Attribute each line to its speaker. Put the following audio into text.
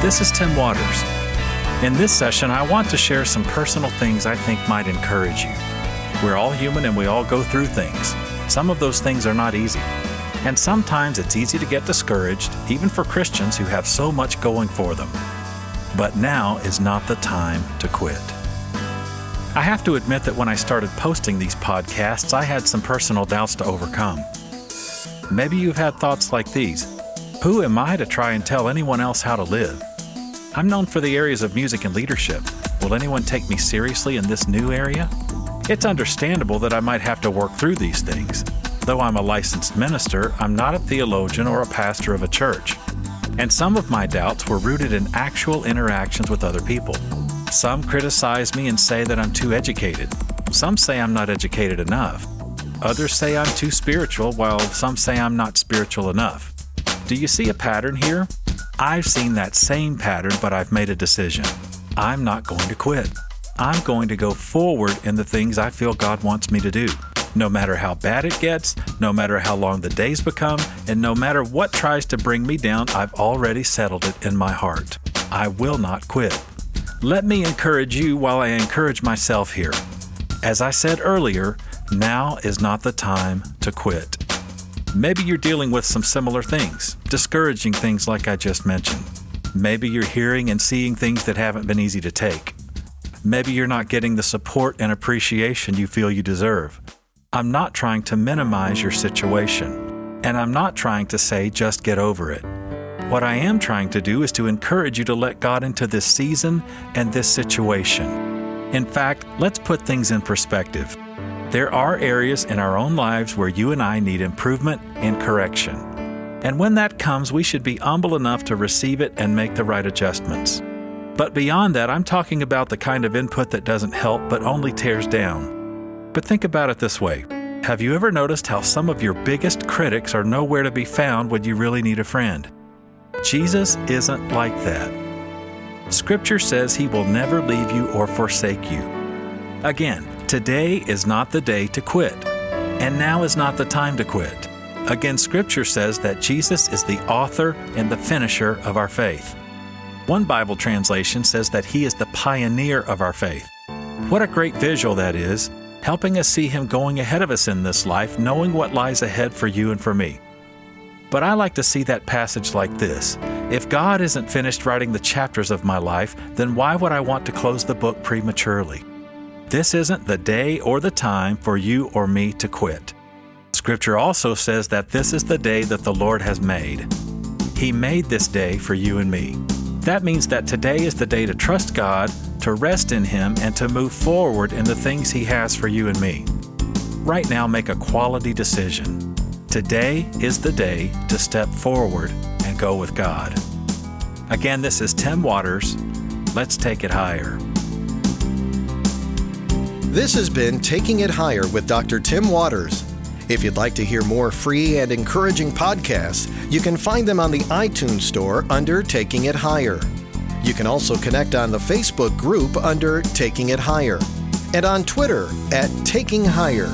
Speaker 1: This is Tim Waters. In this session, I want to share some personal things I think might encourage you. We're all human and we all go through things. Some of those things are not easy. And sometimes it's easy to get discouraged, even for Christians who have so much going for them. But now is not the time to quit. I have to admit that when I started posting these podcasts, I had some personal doubts to overcome. Maybe you've had thoughts like these Who am I to try and tell anyone else how to live? I'm known for the areas of music and leadership. Will anyone take me seriously in this new area? It's understandable that I might have to work through these things. Though I'm a licensed minister, I'm not a theologian or a pastor of a church. And some of my doubts were rooted in actual interactions with other people. Some criticize me and say that I'm too educated. Some say I'm not educated enough. Others say I'm too spiritual, while some say I'm not spiritual enough. Do you see a pattern here? I've seen that same pattern, but I've made a decision. I'm not going to quit. I'm going to go forward in the things I feel God wants me to do. No matter how bad it gets, no matter how long the days become, and no matter what tries to bring me down, I've already settled it in my heart. I will not quit. Let me encourage you while I encourage myself here. As I said earlier, now is not the time to quit. Maybe you're dealing with some similar things, discouraging things like I just mentioned. Maybe you're hearing and seeing things that haven't been easy to take. Maybe you're not getting the support and appreciation you feel you deserve. I'm not trying to minimize your situation, and I'm not trying to say just get over it. What I am trying to do is to encourage you to let God into this season and this situation. In fact, let's put things in perspective. There are areas in our own lives where you and I need improvement and correction. And when that comes, we should be humble enough to receive it and make the right adjustments. But beyond that, I'm talking about the kind of input that doesn't help but only tears down. But think about it this way Have you ever noticed how some of your biggest critics are nowhere to be found when you really need a friend? Jesus isn't like that. Scripture says he will never leave you or forsake you. Again, Today is not the day to quit, and now is not the time to quit. Again, Scripture says that Jesus is the author and the finisher of our faith. One Bible translation says that He is the pioneer of our faith. What a great visual that is, helping us see Him going ahead of us in this life, knowing what lies ahead for you and for me. But I like to see that passage like this If God isn't finished writing the chapters of my life, then why would I want to close the book prematurely? This isn't the day or the time for you or me to quit. Scripture also says that this is the day that the Lord has made. He made this day for you and me. That means that today is the day to trust God, to rest in Him, and to move forward in the things He has for you and me. Right now, make a quality decision. Today is the day to step forward and go with God. Again, this is Tim Waters. Let's take it higher.
Speaker 2: This has been Taking It Higher with Dr. Tim Waters. If you'd like to hear more free and encouraging podcasts, you can find them on the iTunes Store under Taking It Higher. You can also connect on the Facebook group under Taking It Higher and on Twitter at Taking Higher.